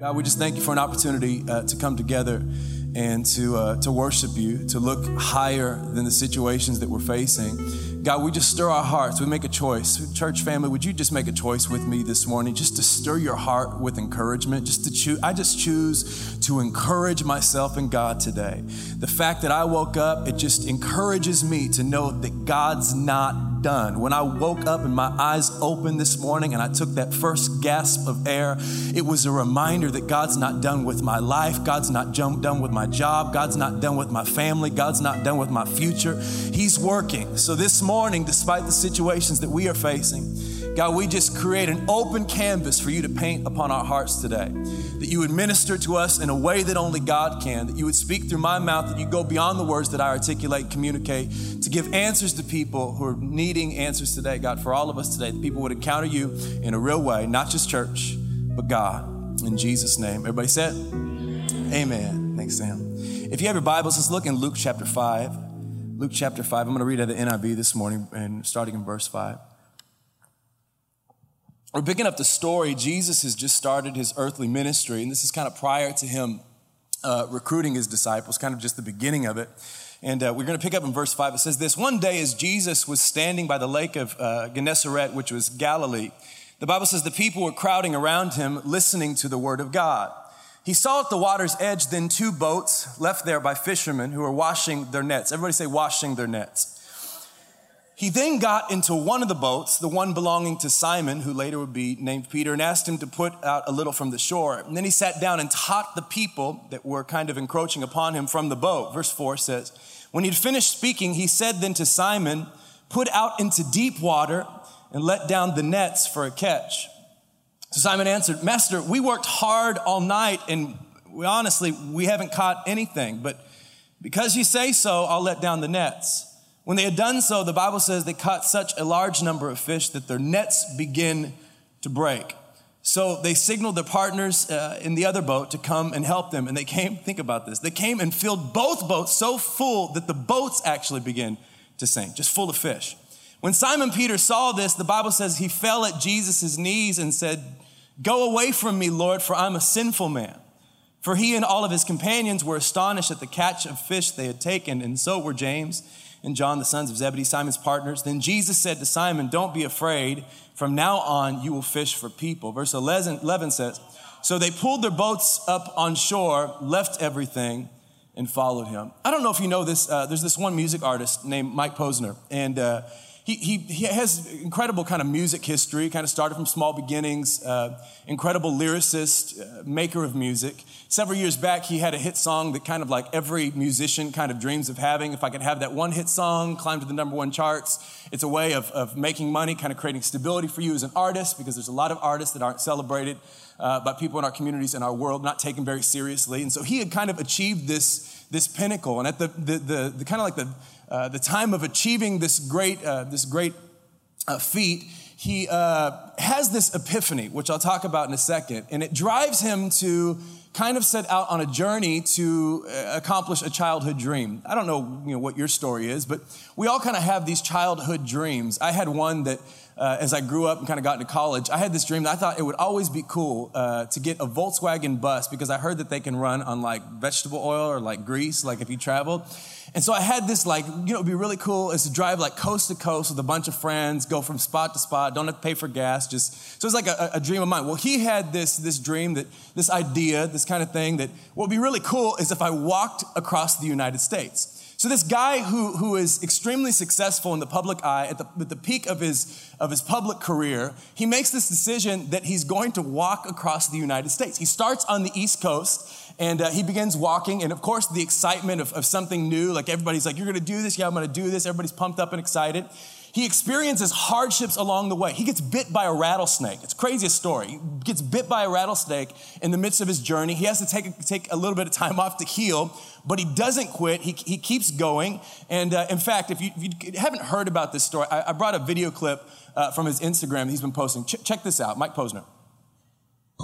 God, we just thank you for an opportunity uh, to come together and to, uh, to worship you, to look higher than the situations that we're facing. God, we just stir our hearts. We make a choice. Church family, would you just make a choice with me this morning, just to stir your heart with encouragement, just to choose. I just choose to encourage myself in God today. The fact that I woke up, it just encourages me to know that God's not done. When I woke up and my eyes opened this morning and I took that first gasp of air, it was a reminder that God's not done with my life. God's not done with my job. God's not done with my family. God's not done with my future. He's working. So this morning, despite the situations that we are facing, God, we just create an open canvas for you to paint upon our hearts today. That you would minister to us in a way that only God can. That you would speak through my mouth, that you go beyond the words that I articulate, communicate, to give answers to people who are needing answers today, God, for all of us today. That people would encounter you in a real way, not just church, but God. In Jesus' name. Everybody said? Amen. Thanks, Sam. If you have your Bibles, let's look in Luke chapter 5. Luke chapter 5. I'm going to read out of the NIV this morning and starting in verse 5. We're picking up the story. Jesus has just started his earthly ministry, and this is kind of prior to him uh, recruiting his disciples, kind of just the beginning of it. And uh, we're going to pick up in verse 5. It says this One day, as Jesus was standing by the lake of uh, Gennesaret, which was Galilee, the Bible says the people were crowding around him, listening to the word of God. He saw at the water's edge then two boats left there by fishermen who were washing their nets. Everybody say, washing their nets. He then got into one of the boats, the one belonging to Simon, who later would be named Peter, and asked him to put out a little from the shore. And then he sat down and taught the people that were kind of encroaching upon him from the boat. Verse 4 says, When he'd finished speaking, he said then to Simon, Put out into deep water and let down the nets for a catch. So Simon answered, Master, we worked hard all night and we honestly, we haven't caught anything, but because you say so, I'll let down the nets. When they had done so, the Bible says they caught such a large number of fish that their nets begin to break. So they signaled their partners uh, in the other boat to come and help them. And they came, think about this, they came and filled both boats so full that the boats actually began to sink, just full of fish. When Simon Peter saw this, the Bible says he fell at Jesus' knees and said, Go away from me, Lord, for I'm a sinful man. For he and all of his companions were astonished at the catch of fish they had taken, and so were James and John, the sons of Zebedee, Simon's partners. Then Jesus said to Simon, Don't be afraid. From now on, you will fish for people. Verse 11 says, So they pulled their boats up on shore, left everything, and followed him. I don't know if you know this. Uh, there's this one music artist named Mike Posner. And uh, he, he, he, has incredible kind of music history, kind of started from small beginnings, uh, incredible lyricist, uh, maker of music. Several years back, he had a hit song that kind of like every musician kind of dreams of having. If I could have that one hit song, climb to the number one charts, it's a way of, of making money, kind of creating stability for you as an artist, because there's a lot of artists that aren't celebrated uh, by people in our communities in our world, not taken very seriously. And so he had kind of achieved this, this pinnacle. And at the, the, the, the kind of like the, uh, the time of achieving this great, uh, this great uh, feat, he uh, has this epiphany, which I'll talk about in a second. And it drives him to kind of set out on a journey to accomplish a childhood dream. I don't know, you know what your story is, but we all kind of have these childhood dreams. I had one that uh, as I grew up and kind of got into college, I had this dream that I thought it would always be cool uh, to get a Volkswagen bus because I heard that they can run on like vegetable oil or like grease, like if you traveled. And so I had this like, you know, it'd be really cool is to drive like coast to coast with a bunch of friends, go from spot to spot, don't have to pay for gas, just, so it's like a, a dream of mine. Well, he had this, this dream that, this idea, this kind of thing that what would be really cool is if I walked across the United States. So this guy who, who is extremely successful in the public eye, at the, at the peak of his, of his public career, he makes this decision that he's going to walk across the United States. He starts on the East Coast and uh, he begins walking. And of course, the excitement of, of something new, like everybody's like, you're going to do this. Yeah, I'm going to do this. Everybody's pumped up and excited. He experiences hardships along the way. He gets bit by a rattlesnake. It's craziest story. He gets bit by a rattlesnake in the midst of his journey. He has to take, take a little bit of time off to heal, but he doesn't quit. He, he keeps going. And uh, in fact, if you, if you, haven't heard about this story, I, I brought a video clip uh, from his Instagram he's been posting. Ch- check this out, Mike Posner.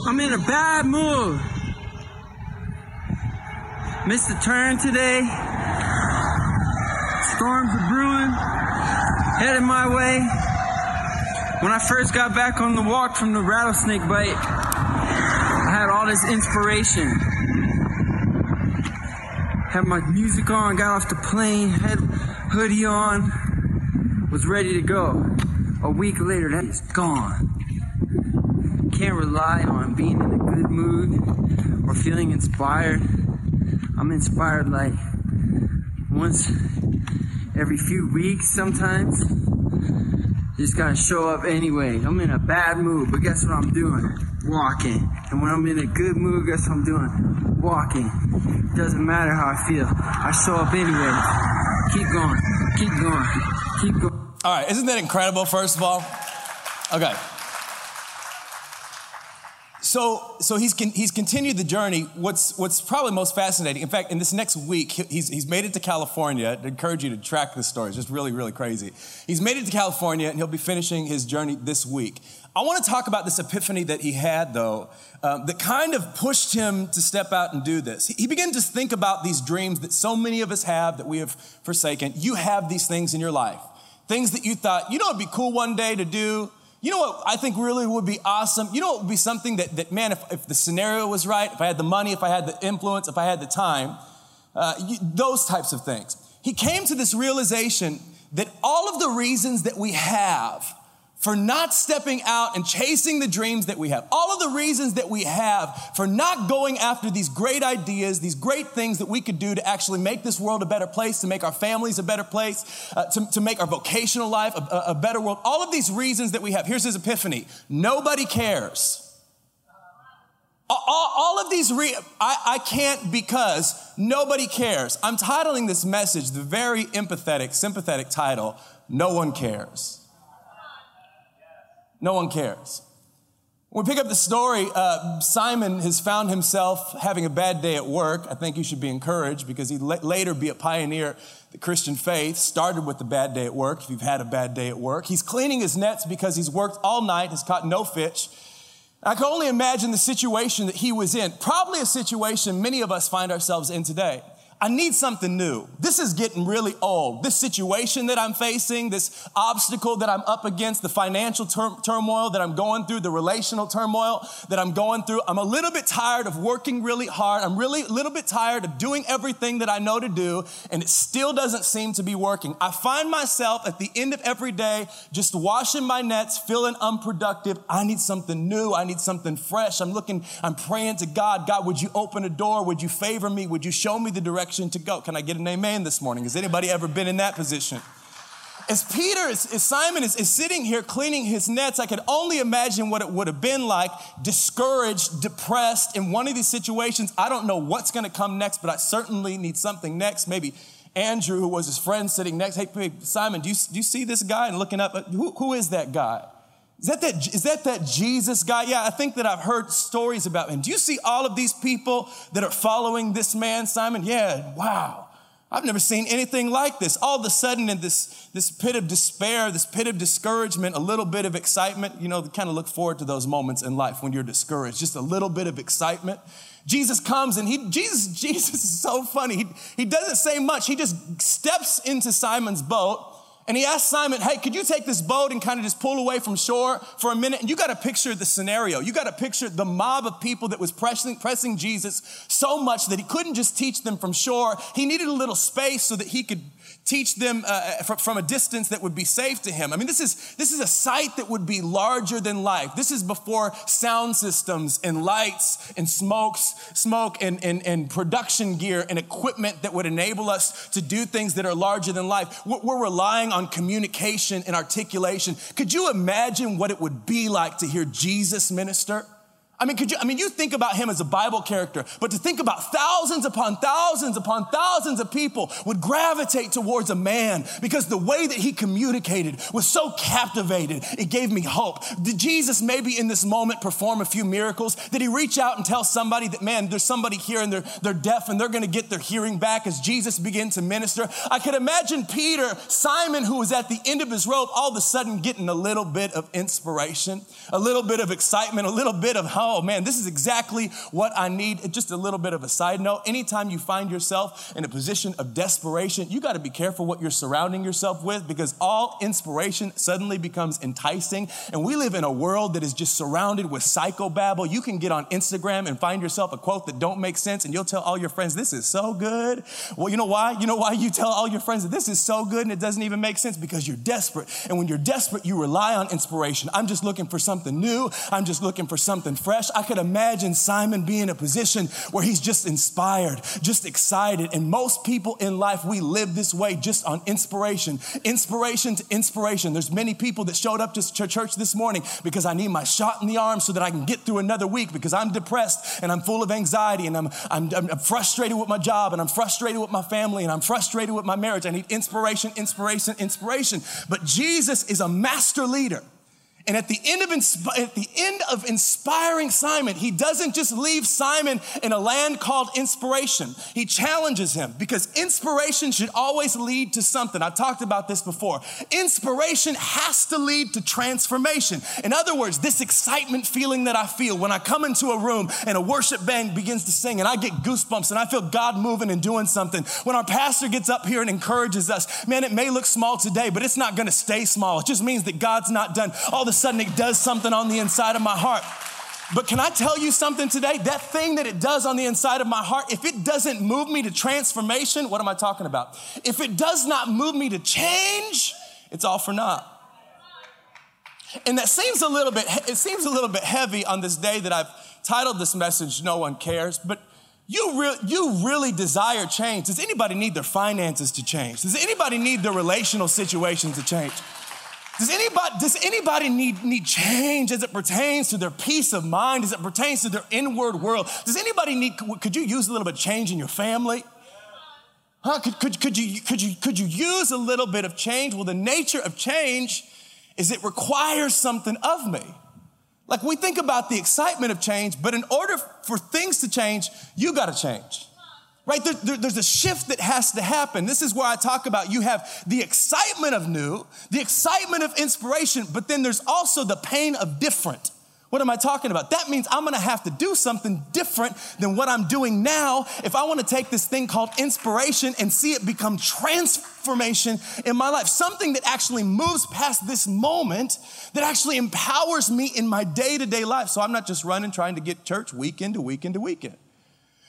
I'm in a bad mood. Missed a turn today. Storms are brewing headed my way. When I first got back on the walk from the rattlesnake bite, I had all this inspiration. Had my music on, got off the plane, had hoodie on, was ready to go. A week later, that is gone. Can't rely on being in a good mood or feeling inspired. I'm inspired like once every few weeks sometimes. Just gotta show up anyway. I'm in a bad mood, but guess what I'm doing? Walking. And when I'm in a good mood, guess what I'm doing? Walking. Doesn't matter how I feel. I show up anyway. Keep going. Keep going. Keep going. All right, isn't that incredible, first of all? Okay. So, so he's, he's continued the journey. What's, what's probably most fascinating, in fact, in this next week, he's, he's made it to California. i encourage you to track this story. It's just really, really crazy. He's made it to California, and he'll be finishing his journey this week. I want to talk about this epiphany that he had, though, um, that kind of pushed him to step out and do this. He began to think about these dreams that so many of us have that we have forsaken. You have these things in your life, things that you thought, you know, it'd be cool one day to do. You know what I think really would be awesome? You know what would be something that, that man, if, if the scenario was right, if I had the money, if I had the influence, if I had the time, uh, you, those types of things. He came to this realization that all of the reasons that we have for not stepping out and chasing the dreams that we have, all of the reasons that we have for not going after these great ideas, these great things that we could do to actually make this world a better place, to make our families a better place, uh, to, to make our vocational life a, a better world, all of these reasons that we have. Here's his epiphany nobody cares. All, all, of these, re- I, I can't because nobody cares. I'm titling this message the very empathetic, sympathetic title, No One Cares. No one cares. When we pick up the story, uh, Simon has found himself having a bad day at work. I think you should be encouraged because he la- later be a pioneer the Christian faith. Started with a bad day at work. If you've had a bad day at work, he's cleaning his nets because he's worked all night, has caught no fish. I can only imagine the situation that he was in. Probably a situation many of us find ourselves in today. I need something new. This is getting really old. This situation that I'm facing, this obstacle that I'm up against, the financial tur- turmoil that I'm going through, the relational turmoil that I'm going through. I'm a little bit tired of working really hard. I'm really a little bit tired of doing everything that I know to do, and it still doesn't seem to be working. I find myself at the end of every day just washing my nets, feeling unproductive. I need something new. I need something fresh. I'm looking, I'm praying to God. God, would you open a door? Would you favor me? Would you show me the direction? Direction to go. Can I get an amen this morning? Has anybody ever been in that position? As Peter, as, Simon is, is sitting here cleaning his nets, I could only imagine what it would have been like, discouraged, depressed in one of these situations. I don't know what's going to come next, but I certainly need something next. Maybe Andrew, who was his friend sitting next, hey, Simon, do you, do you see this guy? And looking up, uh, who, who is that guy? Is that, that, is that that Jesus guy? Yeah, I think that I've heard stories about him. Do you see all of these people that are following this man, Simon? Yeah, wow. I've never seen anything like this. All of a sudden, in this, this pit of despair, this pit of discouragement, a little bit of excitement, you know, kind of look forward to those moments in life when you're discouraged, just a little bit of excitement. Jesus comes and he, Jesus, Jesus is so funny. He, he doesn't say much. He just steps into Simon's boat and he asked Simon, Hey, could you take this boat and kind of just pull away from shore for a minute? And you got to picture the scenario. You got to picture the mob of people that was pressing, pressing Jesus so much that he couldn't just teach them from shore. He needed a little space so that he could teach them uh, from a distance that would be safe to him. I mean, this is, this is a sight that would be larger than life. This is before sound systems and lights and smokes, smoke and, and, and production gear and equipment that would enable us to do things that are larger than life. We're relying on communication and articulation. Could you imagine what it would be like to hear Jesus minister? I mean, could you, I mean, you think about him as a Bible character, but to think about thousands upon thousands upon thousands of people would gravitate towards a man because the way that he communicated was so captivated, it gave me hope. Did Jesus maybe in this moment perform a few miracles? Did he reach out and tell somebody that, man, there's somebody here and they're, they're deaf and they're gonna get their hearing back as Jesus began to minister? I could imagine Peter, Simon, who was at the end of his rope, all of a sudden getting a little bit of inspiration, a little bit of excitement, a little bit of hope oh man, this is exactly what I need. Just a little bit of a side note. Anytime you find yourself in a position of desperation, you got to be careful what you're surrounding yourself with because all inspiration suddenly becomes enticing. And we live in a world that is just surrounded with psychobabble. You can get on Instagram and find yourself a quote that don't make sense and you'll tell all your friends, this is so good. Well, you know why? You know why you tell all your friends that this is so good and it doesn't even make sense? Because you're desperate. And when you're desperate, you rely on inspiration. I'm just looking for something new. I'm just looking for something fresh. I could imagine Simon being in a position where he's just inspired, just excited. And most people in life, we live this way just on inspiration, inspiration to inspiration. There's many people that showed up to church this morning because I need my shot in the arm so that I can get through another week because I'm depressed and I'm full of anxiety and I'm, I'm, I'm frustrated with my job and I'm frustrated with my family and I'm frustrated with my marriage. I need inspiration, inspiration, inspiration. But Jesus is a master leader. And at the end of inspi- at the end of inspiring Simon, he doesn't just leave Simon in a land called inspiration. He challenges him because inspiration should always lead to something. I've talked about this before. Inspiration has to lead to transformation. In other words, this excitement feeling that I feel when I come into a room and a worship band begins to sing and I get goosebumps and I feel God moving and doing something. When our pastor gets up here and encourages us, man, it may look small today, but it's not going to stay small. It just means that God's not done. All the sudden it does something on the inside of my heart. But can I tell you something today? That thing that it does on the inside of my heart, if it doesn't move me to transformation, what am I talking about? If it does not move me to change, it's all for naught. And that seems a little bit, it seems a little bit heavy on this day that I've titled this message, No One Cares, but you, re- you really desire change. Does anybody need their finances to change? Does anybody need their relational situation to change? Does anybody, does anybody need, need change as it pertains to their peace of mind, as it pertains to their inward world? Does anybody need, could you use a little bit of change in your family? Huh? Could, could, could, you, could, you, could you use a little bit of change? Well, the nature of change is it requires something of me. Like we think about the excitement of change, but in order for things to change, you got to change right? There, there, there's a shift that has to happen. This is where I talk about you have the excitement of new, the excitement of inspiration, but then there's also the pain of different. What am I talking about? That means I'm gonna have to do something different than what I'm doing now if I wanna take this thing called inspiration and see it become transformation in my life. Something that actually moves past this moment, that actually empowers me in my day to day life. So I'm not just running trying to get church week into week into weekend.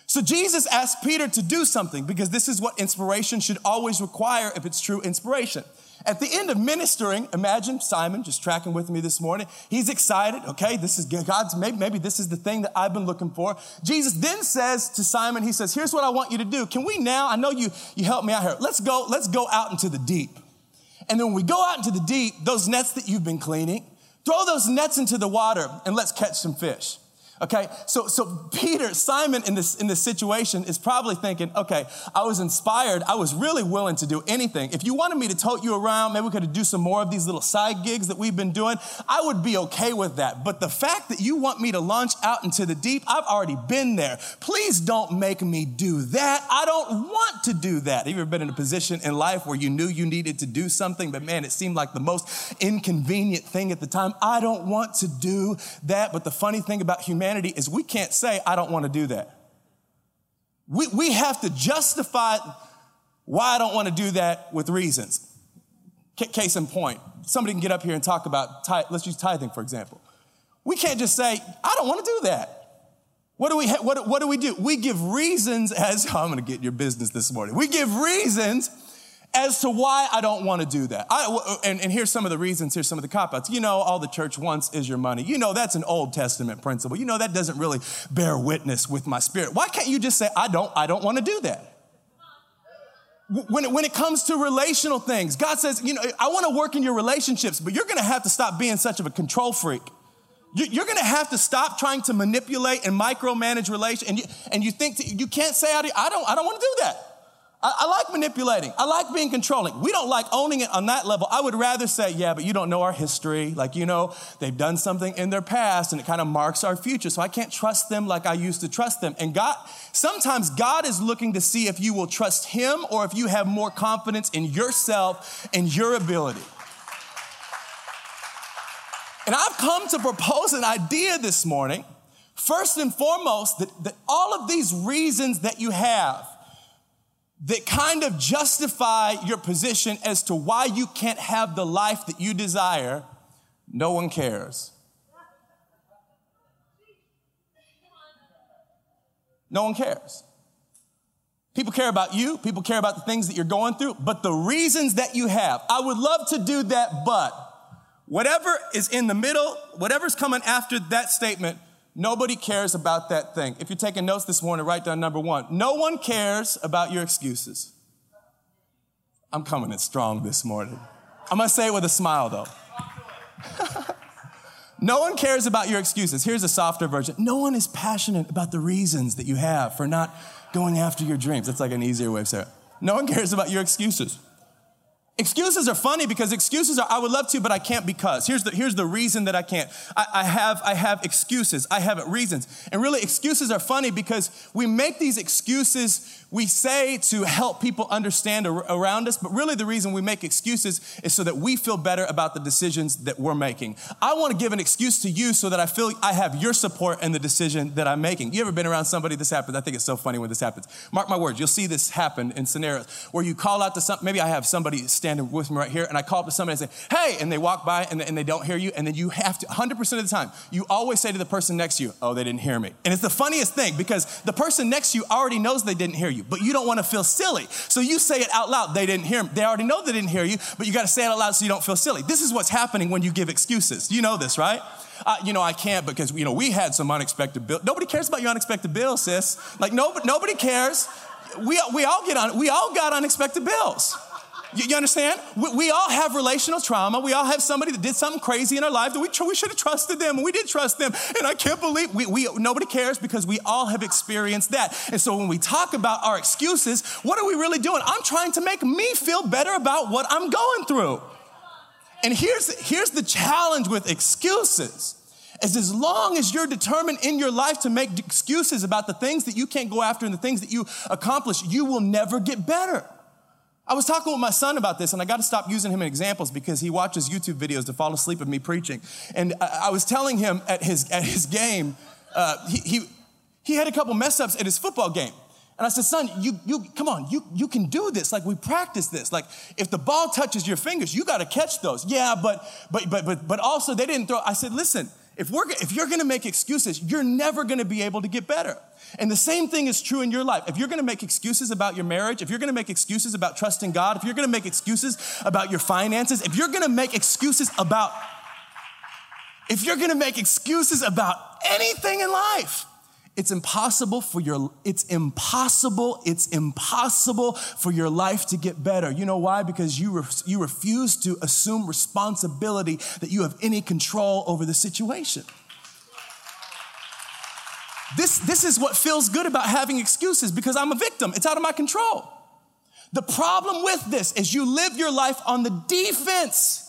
So Jesus asked Peter to do something because this is what inspiration should always require if it's true inspiration. At the end of ministering, imagine Simon just tracking with me this morning. He's excited. Okay, this is God's, maybe, maybe this is the thing that I've been looking for. Jesus then says to Simon, He says, Here's what I want you to do. Can we now, I know you, you helped me out here. Let's go, let's go out into the deep. And then when we go out into the deep, those nets that you've been cleaning, throw those nets into the water and let's catch some fish. Okay, so so Peter, Simon in this in this situation is probably thinking, okay, I was inspired. I was really willing to do anything. If you wanted me to tote you around, maybe we could do some more of these little side gigs that we've been doing. I would be okay with that. But the fact that you want me to launch out into the deep, I've already been there. Please don't make me do that. I don't want to do that. Have you ever been in a position in life where you knew you needed to do something, but man, it seemed like the most inconvenient thing at the time? I don't want to do that. But the funny thing about humanity humanity is we can't say, I don't want to do that. We, we have to justify why I don't want to do that with reasons. Case in point, somebody can get up here and talk about, let's use tithing for example. We can't just say, I don't want to do that. What do we, ha- what, what do we do? We give reasons as, oh, I'm going to get your business this morning. We give reasons as to why I don't want to do that. I, and, and, here's some of the reasons, here's some of the cop outs. You know, all the church wants is your money. You know, that's an Old Testament principle. You know, that doesn't really bear witness with my spirit. Why can't you just say, I don't, I don't want to do that? When it, when it comes to relational things, God says, you know, I want to work in your relationships, but you're going to have to stop being such of a control freak. You're going to have to stop trying to manipulate and micromanage relations. And you, and you think, to, you can't say, I don't, I don't want to do that. I, I, like manipulating. I like being controlling. We don't like owning it on that level. I would rather say, yeah, but you don't know our history. Like, you know, they've done something in their past and it kind of marks our future. So I can't trust them like I used to trust them. And God, sometimes God is looking to see if you will trust Him or if you have more confidence in yourself and your ability. And I've come to propose an idea this morning First and foremost, that, that all of these reasons that you have that kind of justify your position as to why you can't have the life that you desire, no one cares. No one cares. People care about you, people care about the things that you're going through, but the reasons that you have, I would love to do that, but whatever is in the middle, whatever's coming after that statement, nobody cares about that thing. If you're taking notes this morning, write down number one. No one cares about your excuses. I'm coming in strong this morning. I'm gonna say it with a smile though. No one cares about your excuses. Here's a softer version. No one is passionate about the reasons that you have for not going after your dreams. That's like an easier way of saying it. No one cares about your excuses. Excuses are funny because excuses are, I would love to, but I can't because. Here's the, here's the reason that I can't. I, I, have, I have excuses. I have reasons. And really, excuses are funny because we make these excuses we say to help people understand around us, but really the reason we make excuses is so that we feel better about the decisions that we're making. I want to give an excuse to you so that I feel I have your support in the decision that I'm making. You ever been around somebody this happens? I think it's so funny when this happens. Mark my words, you'll see this happen in scenarios where you call out to some, maybe I have somebody standing with me right here and I call up to somebody and say, hey, and they walk by and, and they don't hear you. And then you have to, 100% of the time, you always say to the person next to you, oh, they didn't hear me. And it's the funniest thing because the person next to you already knows they didn't hear you but you don't want to feel silly. So you say it out loud. They didn't hear me. They already know they didn't hear you, but you got to say it out loud so you don't feel silly. This is what's happening when you give excuses. You know this, right? Uh, you know, I can't because, you know, we had some unexpected bill. Nobody cares about your unexpected bill, sis. Like, nobody, nobody cares. We, we all get on, we all got unexpected bills. You, you understand? We, we, all have relational trauma. We all have somebody that did something crazy in our life that we, tr- we should have trusted them, and we did trust them. And I can't believe we, we nobody cares because we all have experienced that. And so when we talk about our excuses, what are we really doing? I'm trying to make me feel better about what I'm going through. And here's, here's the challenge with excuses is as long as you're determined in your life to make excuses about the things that you can't go after and the things that you accomplish, you will never get better. I was talking with my son about this, and I got to stop using him in examples because he watches YouTube videos to fall asleep with me preaching. And I, was telling him at his, at his game, uh, he, he, he had a couple mess ups at his football game. And I said, son, you, you, come on, you, you can do this. Like we practice this. Like if the ball touches your fingers, you got to catch those. Yeah, but, but, but, but, but also they didn't throw. I said, listen, if, we're, if you're to make excuses, you're never to be able to get better. And the same thing is true in your life. If you're to make excuses about your marriage, if you're to make excuses about trusting God, if you're to make excuses about your finances, if you're to make excuses about if you're to make excuses about anything in life, it's impossible for your it's impossible it's impossible for your life to get better you know why because you re, you refuse to assume responsibility that you have any control over the situation this, this is what feels good about having excuses because I'm a victim. It's out of my control. The problem with this is you live your life on the defense.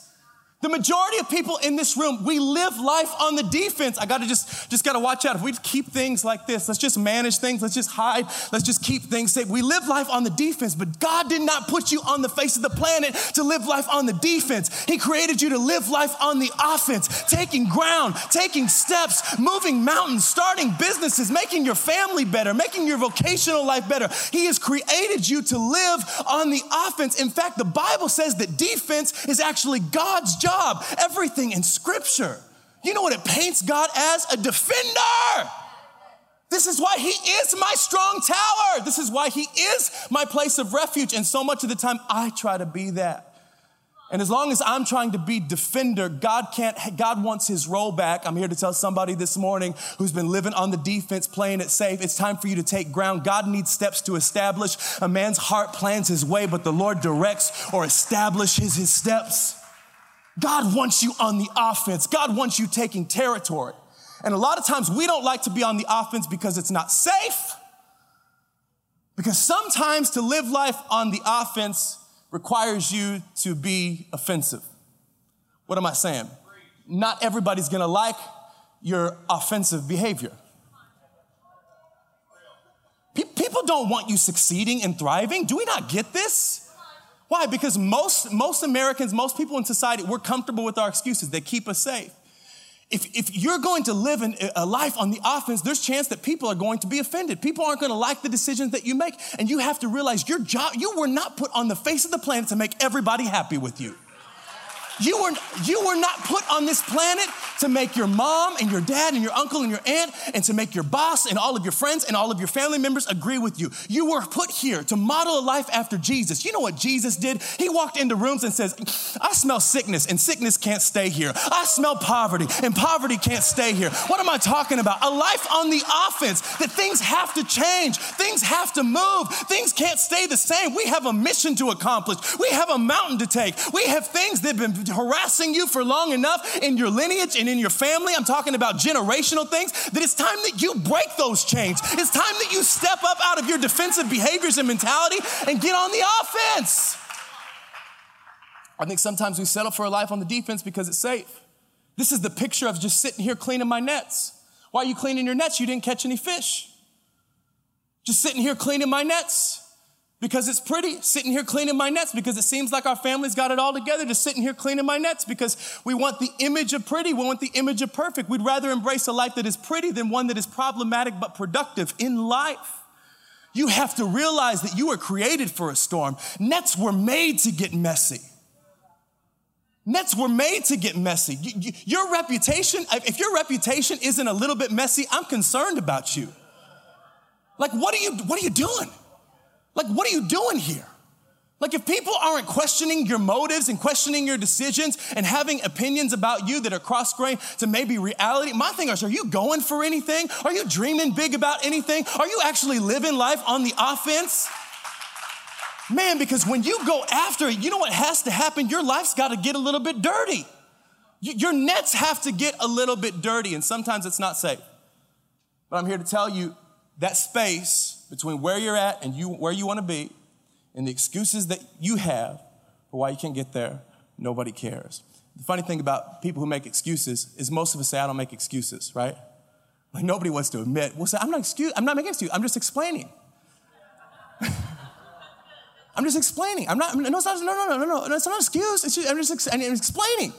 The majority of people in this room, we live life on the defense. I gotta just, just gotta watch out. If we keep things like this, let's just manage things, let's just hide, let's just keep things safe. We live life on the defense, but God did not put you on the face of the planet to live life on the defense. He created you to live life on the offense, taking ground, taking steps, moving mountains, starting businesses, making your family better, making your vocational life better. He has created you to live on the offense. In fact, the Bible says that defense is actually God's job job, everything in Scripture. You know what it paints God as? A defender. This is why He is my strong tower. This is why He is my place of refuge. And so much of the time, I try to be that. And as long as I'm trying to be defender, God can't, God wants his role back. I'm here to tell somebody this morning who's been living on the defense, playing it safe. It's time for you to take ground. God needs steps to establish. A man's heart plans his way, but the Lord directs or establishes his steps. God wants you on the offense. God wants you taking territory. And a lot of times we don't like to be on the offense because it's not safe. Because sometimes to live life on the offense requires you to be offensive. What am I saying? Not everybody's gonna like your offensive behavior. People don't want you succeeding and thriving. Do we not get this? Why? Because most, most Americans, most people in society, we're comfortable with our excuses. They keep us safe. if, if you're going to live in a life on the offense, there's chance that people are going to be offended. People aren't going to like the decisions that you make. And you have to realize your job, you were not put on the face of the planet to make everybody happy with you. You were, you were not put on this planet to make your mom and your dad and your uncle and your aunt and to make your boss and all of your friends and all of your family members agree with you. You were put here to model a life after Jesus. You know what Jesus did? He walked into rooms and says, I smell sickness and sickness can't stay here. I smell poverty and poverty can't stay here. What am I talking about? A life on the offense that things have to change. Things have to move. Things can't stay the same. We have a mission to accomplish. We have a mountain to take. We have things that have been harassing you for long enough in your lineage and in your family. I'm talking about generational things that it's time that you break those chains. It's time that you step up out of your defensive behaviors and mentality and get on the offense. I think sometimes we settle for a life on the defense because it's safe. This is the picture of just sitting here cleaning my nets. Why are you cleaning your nets? You didn't catch any fish. Just sitting here cleaning my nets because it's pretty sitting here cleaning my nets because it seems like our family's got it all together just sitting here cleaning my nets because we want the image of pretty we want the image of perfect we'd rather embrace a life that is pretty than one that is problematic but productive in life you have to realize that you were created for a storm nets were made to get messy Nets were made to get messy. Your reputation, if your reputation isn't a little bit messy, I'm concerned about you. Like, what are you, what are you doing? Like, what are you doing here? Like, if people aren't questioning your motives and questioning your decisions and having opinions about you that are cross grain to maybe reality, my thing is, are you going for anything? Are you dreaming big about anything? Are you actually living life on the offense? Man, because when you go after it, you know what has to happen? Your life's got to get a little bit dirty. Your nets have to get a little bit dirty, and sometimes it's not safe. But I'm here to tell you that space between where you're at and you, where you want to be and the excuses that you have for why you can't get there, nobody cares. The funny thing about people who make excuses is most of us say, I don't make excuses, right? Like nobody wants to admit, well, say, I'm not excuse, I'm not making excuses, I'm just explaining. I'm just explaining. I'm not, no, it's not, no, no, no, no, no, it's not an excuse. It's just, I'm just I'm explaining.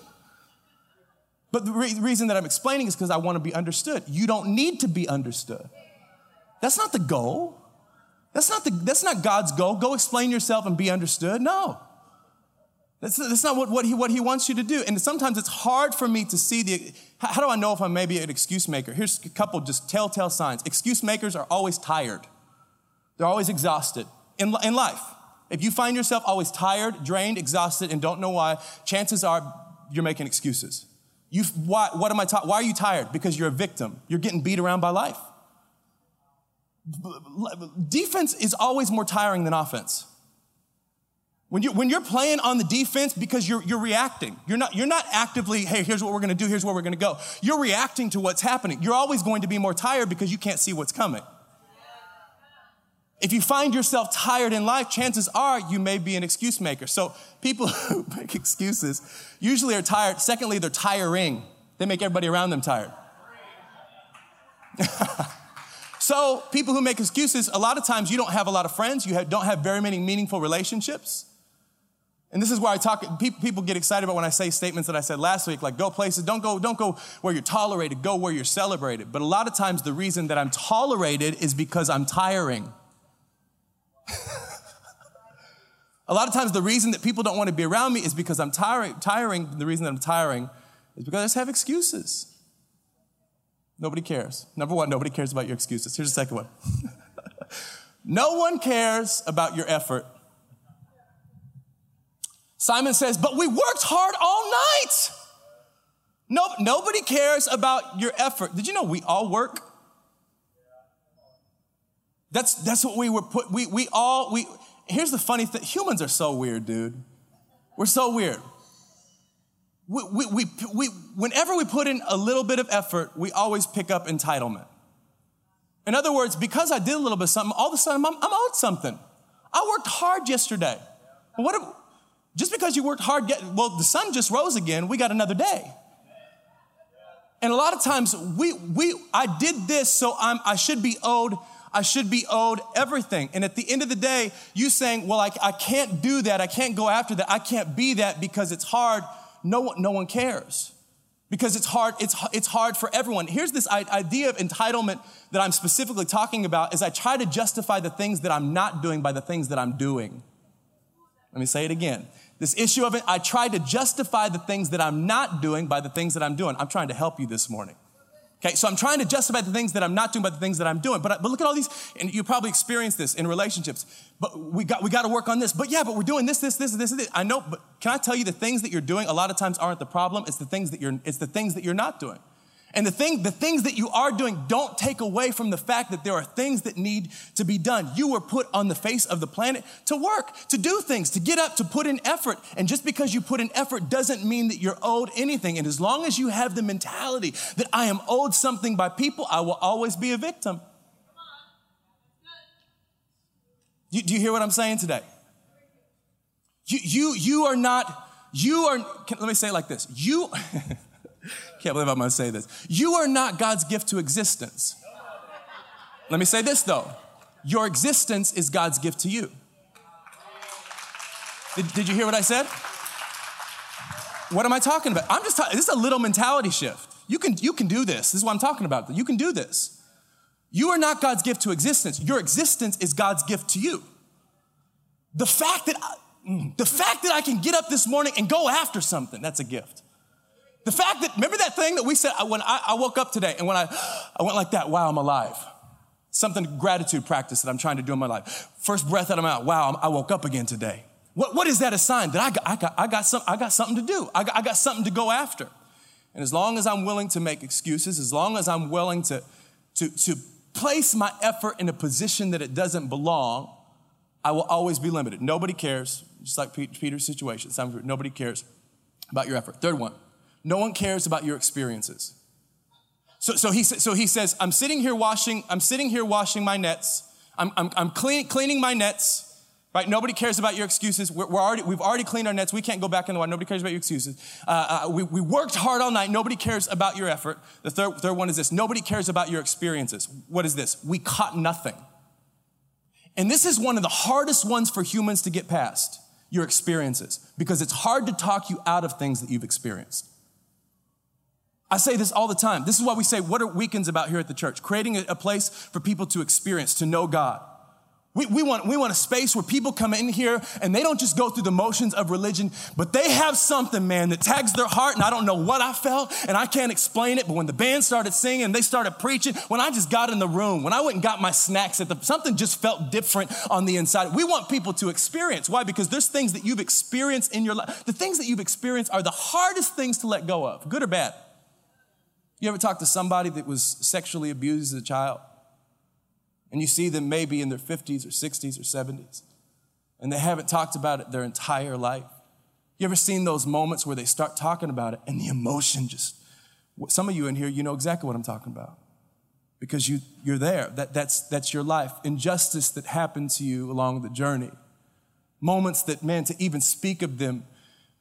But the re- reason that I'm explaining is because I want to be understood. You don't need to be understood. That's not the goal. That's not, the, that's not God's goal. Go explain yourself and be understood. No. That's, that's not what, what, he, what he wants you to do. And sometimes it's hard for me to see the. How, do I know if I'm maybe an excuse maker? Here's a couple just telltale signs. Excuse makers are always tired, they're always exhausted in, in life. If you find yourself always tired, drained, exhausted, and don't know why, chances are you're making excuses. You, why, what am I ta- why are you tired? Because you're a victim. You're getting beat around by life defense is always more tiring than offense. When, you, when you're playing on the defense because you're, you're reacting, you're not, you're not actively, hey, here's what we're gonna do, here's where we're gonna go. You're reacting to what's happening. You're always going to be more tired because you can't see what's coming. If you find yourself tired in life, chances are you may be an excuse maker. So people who make excuses usually are tired. Secondly, they're tiring. They make everybody around them tired. So, people who make excuses, a lot of times you don't have a lot of friends, you don't have very many meaningful relationships. And this is where I talk, people get excited about when I say statements that I said last week, like go places, don't go, don't go where you're tolerated, go where you're celebrated. But a lot of times the reason that I'm tolerated is because I'm tiring. a lot of times the reason that people don't want to be around me is because I'm tiring, tiring. The reason that I'm tiring is because I just have excuses. Nobody cares. Number one, nobody cares about your excuses. Here's the second one no one cares about your effort. Simon says, But we worked hard all night. No, nobody cares about your effort. Did you know we all work? That's, that's what we were put, we, we all, we, here's the funny thing humans are so weird, dude. We're so weird we, we, we, we, whenever we put in a little bit of effort, we always pick up entitlement. In other words, because I did a little bit of something, all of a sudden I'm, I'm owed something. I worked hard yesterday. what if, just because you worked hard, well, the sun just rose again, we got another day. And a lot of times we, we, I did this, so I'm, I should be owed, I should be owed everything. And at the end of the day, you saying, well, I, I can't do that, I can't go after that, I can't be that because it's hard no one, no one cares. because it's hard it's, it's hard for everyone. Here's this idea of entitlement that i'm specifically talking about is i try to justify the things that i'm not doing by the things that i'm doing. Let me say it again. This issue of it i try to justify the things that i'm not doing by the things that i'm doing. I'm trying to help you this morning Okay, so I'm trying to justify the things that I'm not doing by the things that I'm doing. But, but look at all these, and you probably experienced this in relationships. But we got, we got to work on this. But yeah, but we're doing this, this, this, this, this. I know, but can I tell you the things that you're doing a lot of times aren't the problem. It's the things that you're, it's the things that you're not doing. And the thing, the things that you are doing don't take away from the fact that there are things that need to be done. You were put on the face of the planet to work, to do things, to get up, to put in effort. And just because you put in effort doesn't mean that you're owed anything. And as long as you have the mentality that I am owed something by people, I will always be a victim. You, do you hear what I'm saying today? You, you, you are not, you are, can, let me say it like this. You, Can't believe I'm gonna say this. You are not God's gift to existence. Let me say this though your existence is God's gift to you. Did, did you hear what I said? What am I talking about? I'm just talking, this is a little mentality shift. You can, you can do this. This is what I'm talking about. You can do this. You are not God's gift to existence. Your existence is God's gift to you. The fact that I, mm, the fact that I can get up this morning and go after something, that's a gift. The fact that, remember that thing that we said when I, I woke up today and when I, I went like that, wow, I'm alive. Something gratitude practice that I'm trying to do in my life. First breath out of my mouth, wow, I woke up again today. What, what is that a sign? That I got, I got, I got, some, I got something to do. I got, I got something to go after. And as long as I'm willing to make excuses, as long as I'm willing to, to, to place my effort in a position that it doesn't belong, I will always be limited. Nobody cares, just like Peter's situation. Nobody cares about your effort. Third one, no one cares about your experiences. So, so, he, so he says, I'm sitting here washing, I'm sitting here washing my nets. I'm, I'm, I'm clean, cleaning my nets. Right? Nobody cares about your excuses. We're, we're, already, we've already cleaned our nets. We can't go back in the water. Nobody cares about your excuses. Uh, uh, we, we worked hard all night. Nobody cares about your effort. The third, third one is this. Nobody cares about your experiences. What is this? We caught nothing. And this is one of the hardest ones for humans to get past, your experiences, because it's hard to talk you out of things that you've experienced. I say this all the time. This is why we say, what are weekends about here at the church? Creating a, place for people to experience, to know God. We, we, want, we want a space where people come in here and they don't just go through the motions of religion, but they have something, man, that tags their heart. And I don't know what I felt and I can't explain it. But when the band started singing and they started preaching, when I just got in the room, when I went and got my snacks at the, something just felt different on the inside. We want people to experience. Why? Because there's things that you've experienced in your life. The things that you've experienced are the hardest things to let go of, good or bad. You ever talk to somebody that was sexually abused as a child? And you see them maybe in their 50s or 60s or 70s, and they haven't talked about it their entire life. You ever seen those moments where they start talking about it and the emotion just, some of you in here, you know exactly what I'm talking about because you, you're there. That, that's, that's your life. Injustice that happened to you along the journey. Moments that, man, to even speak of them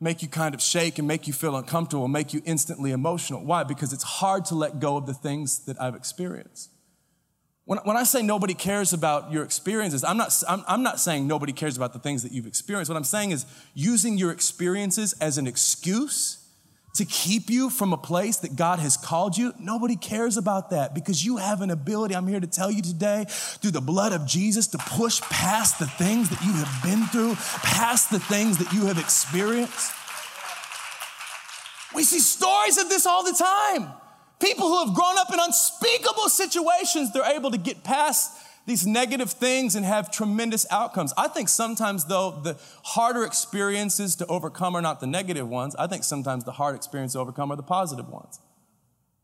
make you kind of shake and make you feel uncomfortable, make you instantly emotional. Why? Because it's hard to let go of the things that I've experienced. When, when I say nobody cares about your experiences, I'm not, I'm, I'm not saying nobody cares about the things that you've experienced. What I'm saying is using your experiences as an excuse to keep you from a place that God has called you, nobody cares about that because you have an ability, I'm here to tell you today, through the blood of Jesus, to push past the things that you have been through, past the things that you have experienced. We see stories of this all the time. People who have grown up in unspeakable situations, they're able to get past these negative things and have tremendous outcomes. I think sometimes, though, the harder experiences to overcome are not the negative ones. I think sometimes the hard experiences to overcome are the positive ones.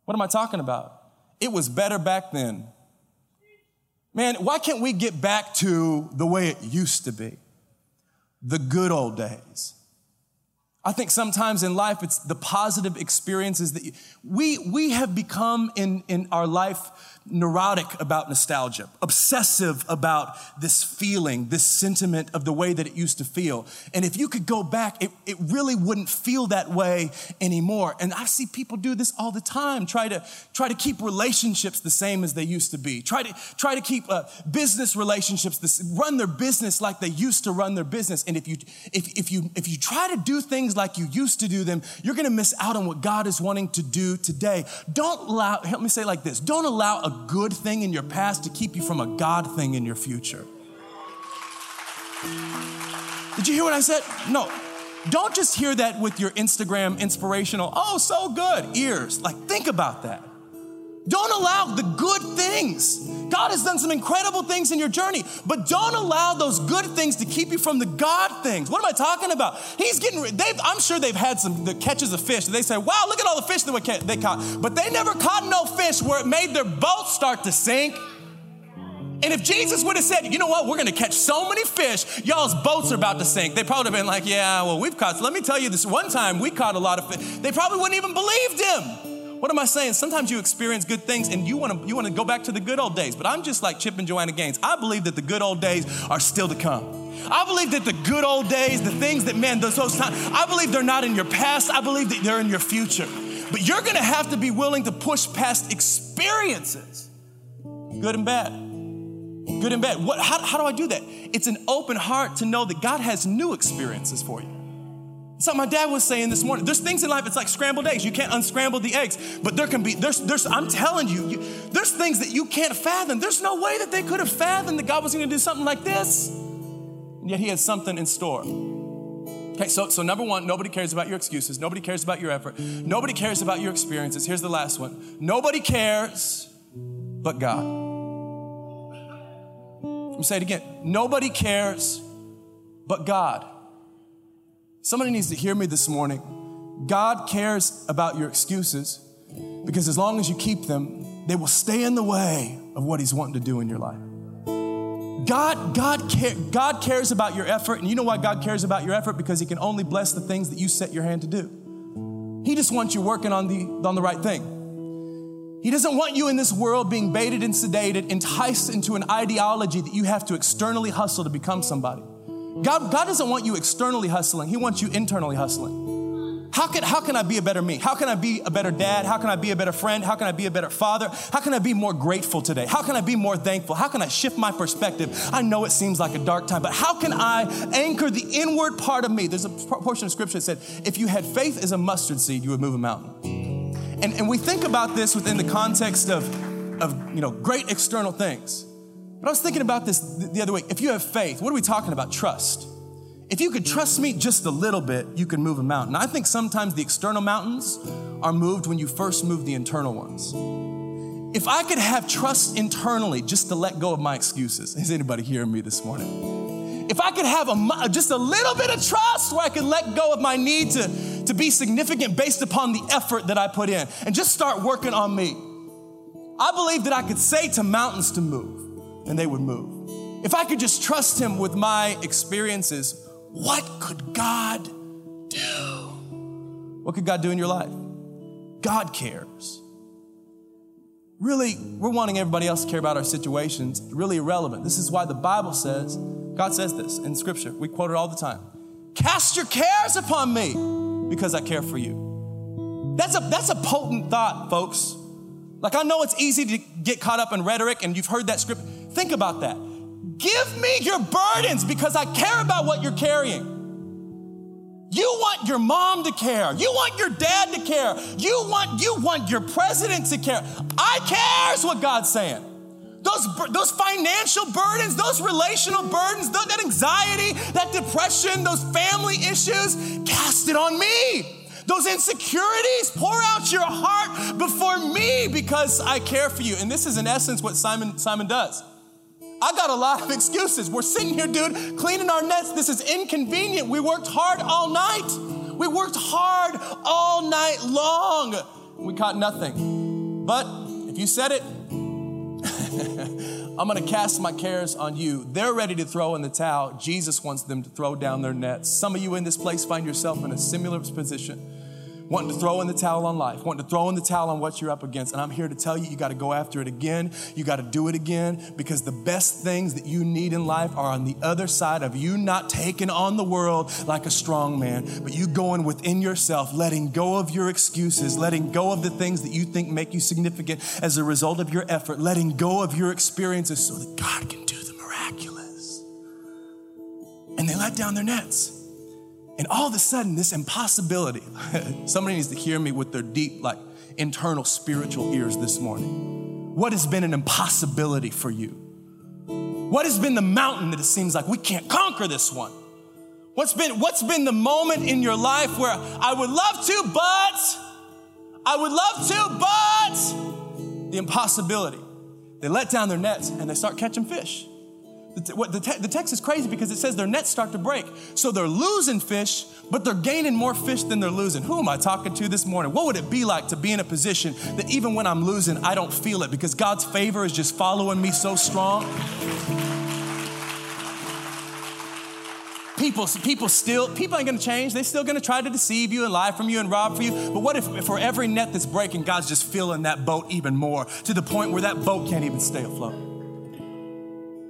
What am I talking about? It was better back then. Man, why can't we get back to the way it used to be? The good old days. I think sometimes in life it's the positive experiences that you, we, we have become in, in our life neurotic about nostalgia, obsessive about this feeling, this sentiment of the way that it used to feel. And if you could go back, it, it really wouldn't feel that way anymore. And I see people do this all the time, try to, try to keep relationships the same as they used to be, try to, try to keep uh, business relationships, this, run their business like they used to run their business. And if you, if, if, you, if you try to do things like you used to do them, you're gonna miss out on what God is wanting to do today. Don't allow, help me say like this, don't allow a good thing in your past to keep you from a God thing in your future. Did you hear what I said? No. Don't just hear that with your Instagram inspirational, oh, so good, ears. Like, think about that. Don't allow the good things. God has done some incredible things in your journey, but don't allow those good things to keep you from the God things. What am I talking about? He's getting, they've, I'm sure they've had some the catches of fish. They say, wow, look at all the fish that they caught. But they never caught no fish where it made their boat start to sink. And if Jesus would have said, you know what, we're gonna catch so many fish, y'all's boats are about to sink, they probably would have been like, yeah, well, we've caught, let me tell you this one time we caught a lot of fish. They probably wouldn't even believed him. What am I saying? Sometimes you experience good things and you want to you want to go back to the good old days. But I'm just like Chip and Joanna Gaines. I believe that the good old days are still to come. I believe that the good old days, the things that man those those times, I believe they're not in your past. I believe that they're in your future. But you're going to have to be willing to push past experiences, good and bad. Good and bad. What, how, how do I do that? It's an open heart to know that God has new experiences for you. So my dad was saying this morning. There's things in life. It's like scrambled eggs. You can't unscramble the eggs, but there can be. There's. There's. I'm telling you, you there's things that you can't fathom. There's no way that they could have fathomed that God was going to do something like this, and yet He had something in store. Okay, so so number one, nobody cares about your excuses. Nobody cares about your effort. Nobody cares about your experiences. Here's the last one. Nobody cares, but God. Let me say it again. Nobody cares, but God. Somebody needs to hear me this morning. God cares about your excuses because as long as you keep them, they will stay in the way of what He's wanting to do in your life. God, God, care, God cares about your effort, and you know why God cares about your effort? Because He can only bless the things that you set your hand to do. He just wants you working on the, on the right thing. He doesn't want you in this world being baited and sedated, enticed into an ideology that you have to externally hustle to become somebody. God, God doesn't want you externally hustling, He wants you internally hustling. How can, how can I be a better me? How can I be a better dad? How can I be a better friend? How can I be a better father? How can I be more grateful today? How can I be more thankful? How can I shift my perspective? I know it seems like a dark time, but how can I anchor the inward part of me? There's a portion of scripture that said, if you had faith as a mustard seed, you would move a mountain. And, and we think about this within the context of, of you know, great external things. But I was thinking about this the other week. If you have faith, what are we talking about? Trust. If you could trust me just a little bit, you can move a mountain. I think sometimes the external mountains are moved when you first move the internal ones. If I could have trust internally just to let go of my excuses, is anybody hearing me this morning? If I could have a, just a little bit of trust where I could let go of my need to, to be significant based upon the effort that I put in and just start working on me, I believe that I could say to mountains to move and they would move. If I could just trust Him with my experiences, what could God do? What could God do in your life? God cares. Really, we're wanting everybody else to care about our situations, really irrelevant. This is why the Bible says, God says this in Scripture. We quote it all the time. Cast your cares upon me because I care for you. That's a, that's a potent thought, folks. Like, I know it's easy to get caught up in rhetoric, and you've heard that script. Think about that. Give me your burdens because I care about what you're carrying. You want your mom to care. You want your dad to care. You want, you want your president to care. I care is what God's saying. Those, those financial burdens, those relational burdens, that anxiety, that depression, those family issues, cast it on me. Those insecurities, pour out your heart before me because I care for you. And this is in essence what Simon, Simon does. I got a lot of excuses. We're sitting here, dude, cleaning our nets. This is inconvenient. We worked hard all night. We worked hard all night long. We caught nothing. But if you said it, I'm going to cast my cares on you. They're ready to throw in the towel. Jesus wants them to throw down their nets. Some of you in this place find yourself in a similar position wanting to throw in the towel on life, wanting to throw in the towel on what you're up against. And I'm here to tell you, you got to go after it again. You got to do it again because the best things that you need in life are on the other side of you not taking on the world like a strong man, but you going within yourself, letting go of your excuses, letting go of the things that you think make you significant as a result of your effort, letting go of your experiences so that God can do the miraculous. And they let down their nets. And all of a sudden, this impossibility, somebody needs to hear me with their deep, like internal spiritual ears this morning. What has been an impossibility for you? What has been the mountain that it seems like we can't conquer this one? What's been, what's been the moment in your life where I would love to, but I would love to, but the impossibility. They let down their nets and they start catching fish. The, the, te- the text is crazy because it says their nets start to break. So they're losing fish, but they're gaining more fish than they're losing. Who am I talking to this morning? What would it be like to be in a position that even when I'm losing, I don't feel it because God's favor is just following me so strong? People, people still, people ain't gonna change. They're still gonna try to deceive you and lie from you and rob for you. But what if for every net that's breaking, God's just filling that boat even more to the point where that boat can't even stay afloat?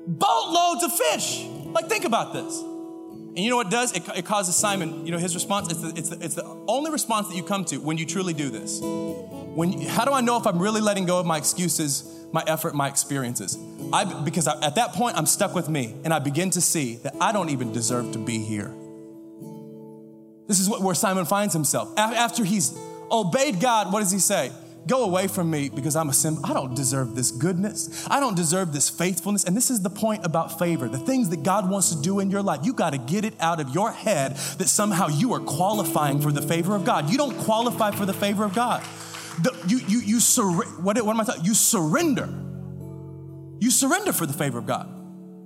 Boatloads of fish. Like, think about this. And you know what it does? It, it causes Simon, you know, his response, it's the, it's, the, it's the only response that you come to when you truly do this. When, how do I know if I'm really letting go of my excuses, my effort, my experiences? I, because I, at that point, I'm stuck with me, and I begin to see that I don't even deserve to be here. This is what, where Simon finds himself. After he's obeyed God, what does he say? Go away from me because I'm a sin. I don't deserve this goodness. I don't deserve this faithfulness. And this is the point about favor. The things that God wants to do in your life, you got to get it out of your head that somehow you are qualifying for the favor of God. You don't qualify for the favor of God. The, you, you, you sur- what, what am I talking? You surrender. You surrender for the favor of God.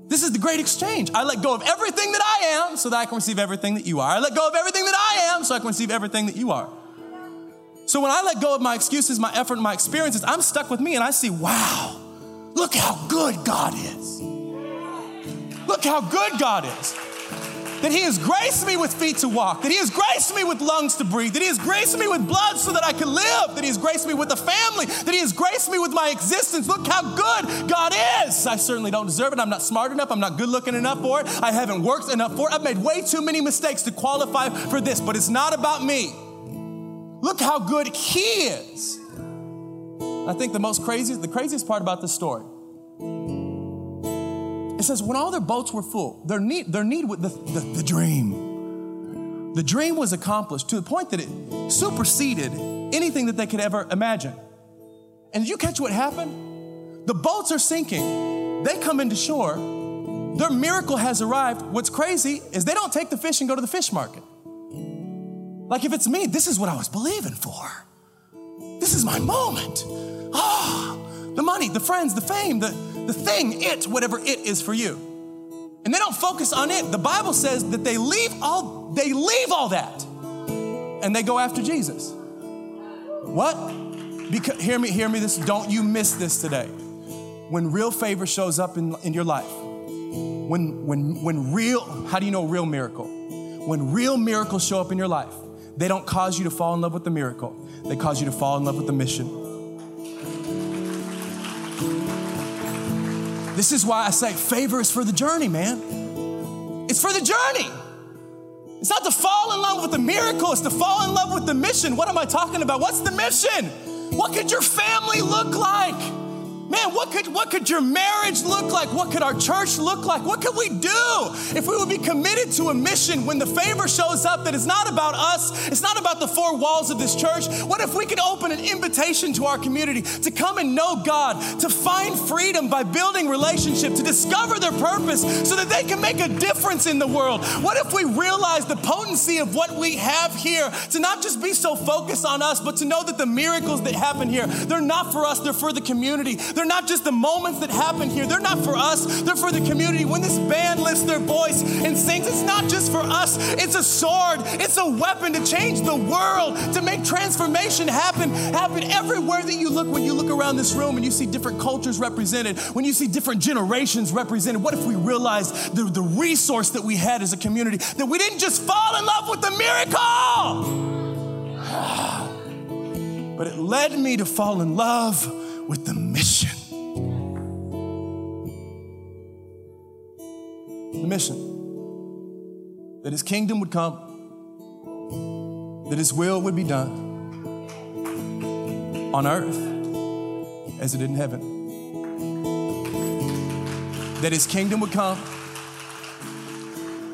This is the great exchange. I let go of everything that I am so that I can receive everything that you are. I let go of everything that I am so I can receive everything that you are. So when I let go of my excuses, my effort, my experiences, I'm stuck with me and I see, wow, look how good God is. Look how good God is. That He has graced me with feet to walk, that He has graced me with lungs to breathe, that He has graced me with blood so that I can live, that He has graced me with a family, that He has graced me with my existence. Look how good God is. I certainly don't deserve it. I'm not smart enough. I'm not good looking enough for it. I haven't worked enough for it. I've made way too many mistakes to qualify for this, but it's not about me. Look how good he is. I think the most crazy, the craziest part about this story, it says when all their boats were full, their need, their need with the, the, the dream. The dream was accomplished to the point that it superseded anything that they could ever imagine. And did you catch what happened? The boats are sinking. They come into shore. Their miracle has arrived. What's crazy is they don't take the fish and go to the fish market. Like if it's me, this is what I was believing for. This is my moment. Ah, oh, the money, the friends, the fame, the, the thing, it, whatever it is for you. And they don't focus on it. The Bible says that they leave all, they leave all that and they go after Jesus. What? Because hear me, hear me this. Don't you miss this today. When real favor shows up in, in your life, when when when real, how do you know real miracle? When real miracles show up in your life, they don't cause you to fall in love with the miracle, they cause you to fall in love with the mission. This is why I say favor is for the journey, man. It's for the journey. It's not to fall in love with the miracle, it's to fall in love with the mission. What am I talking about? What's the mission? What could your family look like? Man, what could, what could your marriage look like? What could our church look like? What could we do if we would be committed to a mission when the favor shows up that is not about us? It's not about the four walls of this church. What if we could open an invitation to our community to come and know God, to find freedom by building relationship, to discover their purpose so that they can make a difference in the world? What if we realize the potency of what we have here to not just be so focused on us, but to know that the miracles that happen here, they're not for us, they're for the community. They're not just the moments that happen here, they're not for us, they're for the community. When this band lifts their voice and sings, it's not just for us, it's a sword, it's a weapon to change the world, to make transformation happen, happen everywhere that you look. When you look around this room and you see different cultures represented, when you see different generations represented, what if we realized the, the resource that we had as a community, that we didn't just fall in love with the miracle? but it led me to fall in love with the mission. The mission that his kingdom would come, that his will would be done on earth as it is in heaven. That his kingdom would come,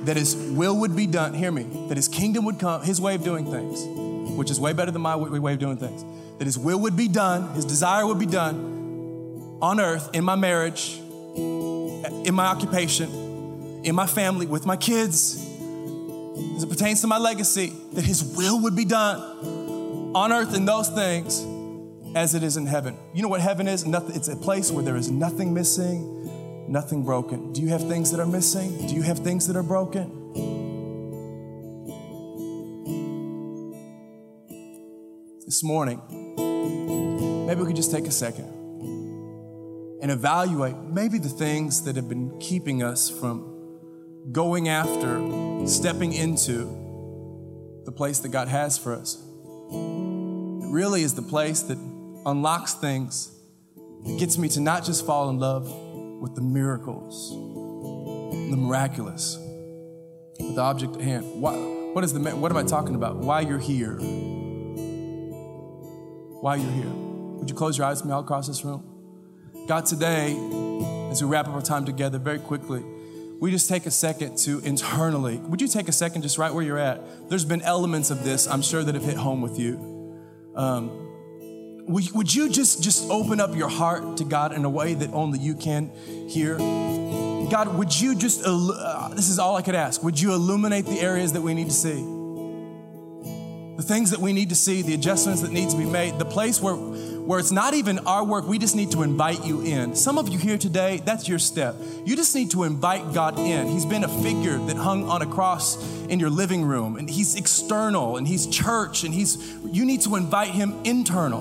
that his will would be done. Hear me. That his kingdom would come, his way of doing things, which is way better than my way of doing things. That his will would be done, his desire would be done on earth, in my marriage, in my occupation, in my family, with my kids, as it pertains to my legacy, that his will would be done on earth in those things as it is in heaven. You know what heaven is? It's a place where there is nothing missing, nothing broken. Do you have things that are missing? Do you have things that are broken? This morning, maybe we could just take a second and evaluate maybe the things that have been keeping us from going after, stepping into the place that God has for us. It really is the place that unlocks things that gets me to not just fall in love with the miracles, the miraculous, but the object at hand. What, what, is the, what am I talking about? Why you're here. Why you're here. Would you close your eyes with me all across this room? God, today, as we wrap up our time together very quickly, we just take a second to internally, would you take a second just right where you're at? There's been elements of this, I'm sure, that have hit home with you. Um, would, you just, just open up your heart to God in a way that only you can hear? God, would you just, uh, this is all I could ask, would you illuminate the areas that we need to see? The things that we need to see, the adjustments that need to be made, the place where, where it's not even our work, we just need to invite you in. Some of you here today, that's your step. You just need to invite God in. He's been a figure that hung on a cross in your living room, and He's external, and He's church, and He's, you need to invite Him internal,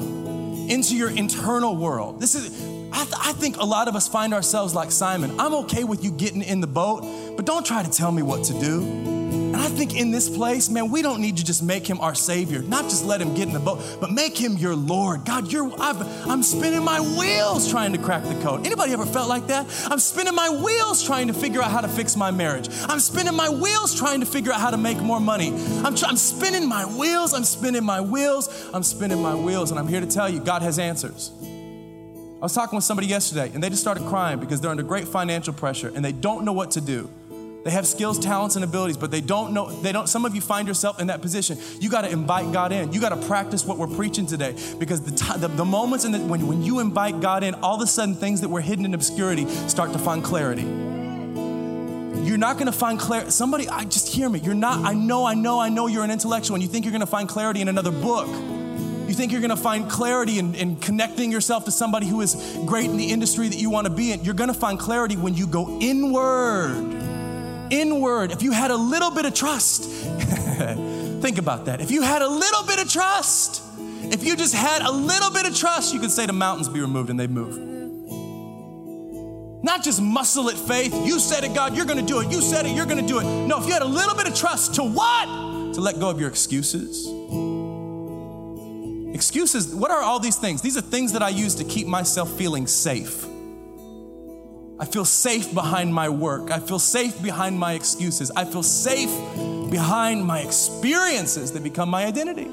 into your internal world. This is, I, th- I think a lot of us find ourselves like Simon. I'm okay with you getting in the boat, but don't try to tell me what to do. I think in this place, man, we don't need to just make him our savior, not just let him get in the boat, but make him your Lord. God, you're i am spinning my wheels trying to crack the code. Anybody ever felt like that? I'm spinning my wheels trying to figure out how to fix my marriage. I'm spinning my wheels trying to figure out how to make more money. I'm, tr- I'm spinning my wheels. I'm spinning my wheels. I'm spinning my wheels. And I'm here to tell you, God has answers. I was talking with somebody yesterday, and they just started crying because they're under great financial pressure and they don't know what to do. They have skills, talents, and abilities, but they don't know, they don't, some of you find yourself in that position. You got to invite God in. You got to practice what we're preaching today because the, t- the, the, moments in the, when, when you invite God in, all of a sudden things that were hidden in obscurity start to find clarity. You're not going to find clarity. Somebody, I just hear me. You're not, I know, I know, I know you're an intellectual and you think you're going to find clarity in another book. You think you're going to find clarity in, in, connecting yourself to somebody who is great in the industry that you want to be in. You're going to find clarity when you go inward inward, if you had a little bit of trust, think about that. If you had a little bit of trust, if you just had a little bit of trust, you could say the mountains be removed and they'd move. Not just muscle it faith. You said it, God, you're gonna do it. You said it, you're gonna do it. No, if you had a little bit of trust to what? To let go of your excuses. Excuses, what are all these things? These are things that I use to keep myself feeling safe. I feel safe behind my work. I feel safe behind my excuses. I feel safe behind my experiences that become my identity.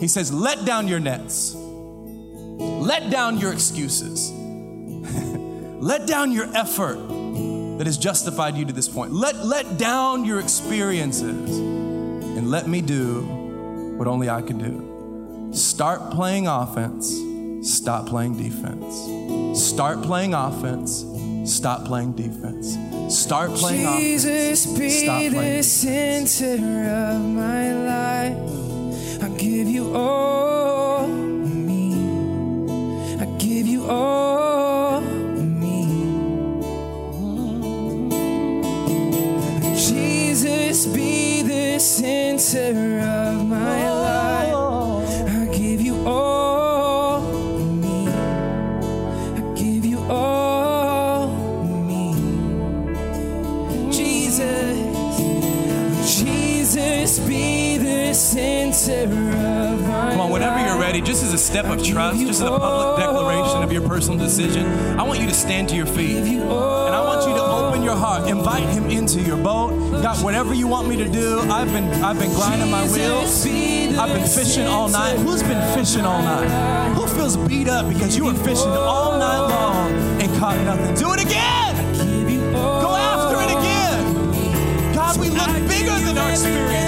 He says, let down your nets, let down your excuses, let down your effort that has justified you to this point. Let, let down your experiences and let me do what only I can do. Start playing offense, stop playing defense. Start playing offense. Stop playing defense. Start playing Jesus, offense. be Stop playing the center of my life. I give you all me. I give you all me. Jesus, be the center of my life. Come on, whenever you're ready, just as a step of trust, just as a public declaration of your personal decision, I want you to stand to your feet. And I want you to open your heart, invite him into your boat. God, whatever you want me to do, I've been I've been grinding my wheels. I've been fishing all night. Who's been fishing all night? Who feels beat up because you were fishing all night long and caught nothing? Do it again. Go after it again. God, we look bigger than our experience.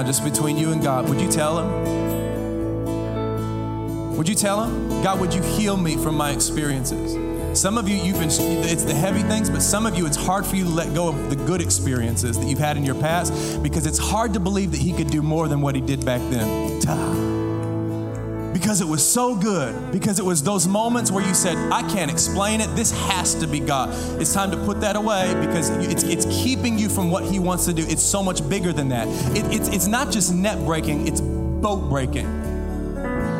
Now, just between you and God, would you tell Him? Would you tell Him? God, would you heal me from my experiences? Some of you, you've been, it's the heavy things, but some of you, it's hard for you to let go of the good experiences that you've had in your past because it's hard to believe that He could do more than what He did back then. Ta because it was so good, because it was those moments where you said, I can't explain it, this has to be God. It's time to put that away because it's, it's keeping you from what He wants to do. It's so much bigger than that. It, it's, it's not just net breaking, it's boat breaking.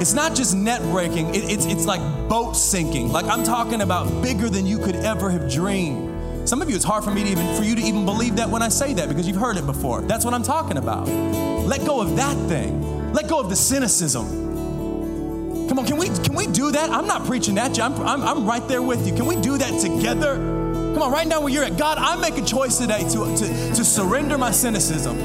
It's not just net breaking, it, it's, it's like boat sinking. Like I'm talking about bigger than you could ever have dreamed. Some of you, it's hard for me to even for you to even believe that when I say that because you've heard it before. That's what I'm talking about. Let go of that thing. Let go of the cynicism. Come on, can we can we do that? I'm not preaching at you. I'm, I'm, I'm right there with you. Can we do that together? Come on, right now where you're at. God, I make a choice today to, to, to surrender my cynicism.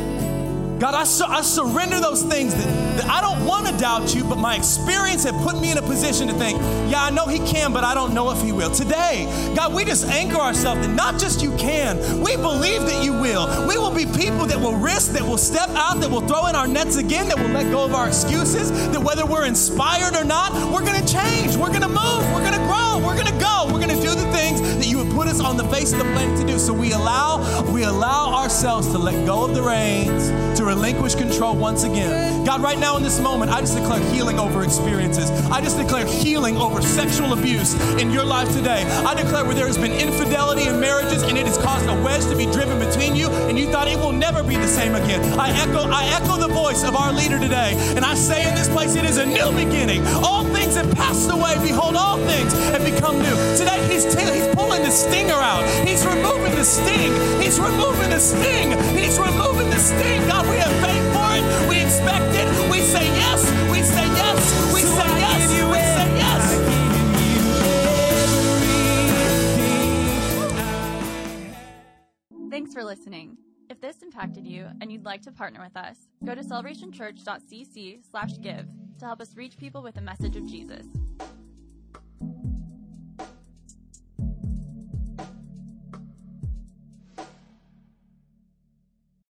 God, I, su- I surrender those things that, that I don't want to doubt you, but my experience had put me in a position to think, yeah, I know He can, but I don't know if He will. Today, God, we just anchor ourselves that not just you can, we believe that you will. We will be people that will risk, that will step out, that will throw in our nets again, that will let go of our excuses, that whether we're inspired or not, we're going to change, we're going to move, we're going to grow, we're going to go, we're going to do the things that you would put us on the face of the planet to do. So we allow, we allow ourselves to let go of the reins, to relinquish control once again. God, right now in this moment, I just declare healing over experiences. I just declare healing over sexual abuse in your life today. I declare where there has been infidelity in marriages and it has caused a wedge to be driven between you and you thought it will never be the same again. I echo, I echo the voice of our leader today and I say in this place, it is a new beginning. All things have passed away. Behold, all things have become new. Today, he's, t- he's pulling the stinger out. He's removing the sting. He's removing the sting. He's removing the sting. God, we have faith for it. We expect it. We say yes. We say yes. We say yes. We say yes. Thanks for listening. If this impacted you and you'd like to partner with us, go to celebrationchurch.cc/give to help us reach people with the message of Jesus.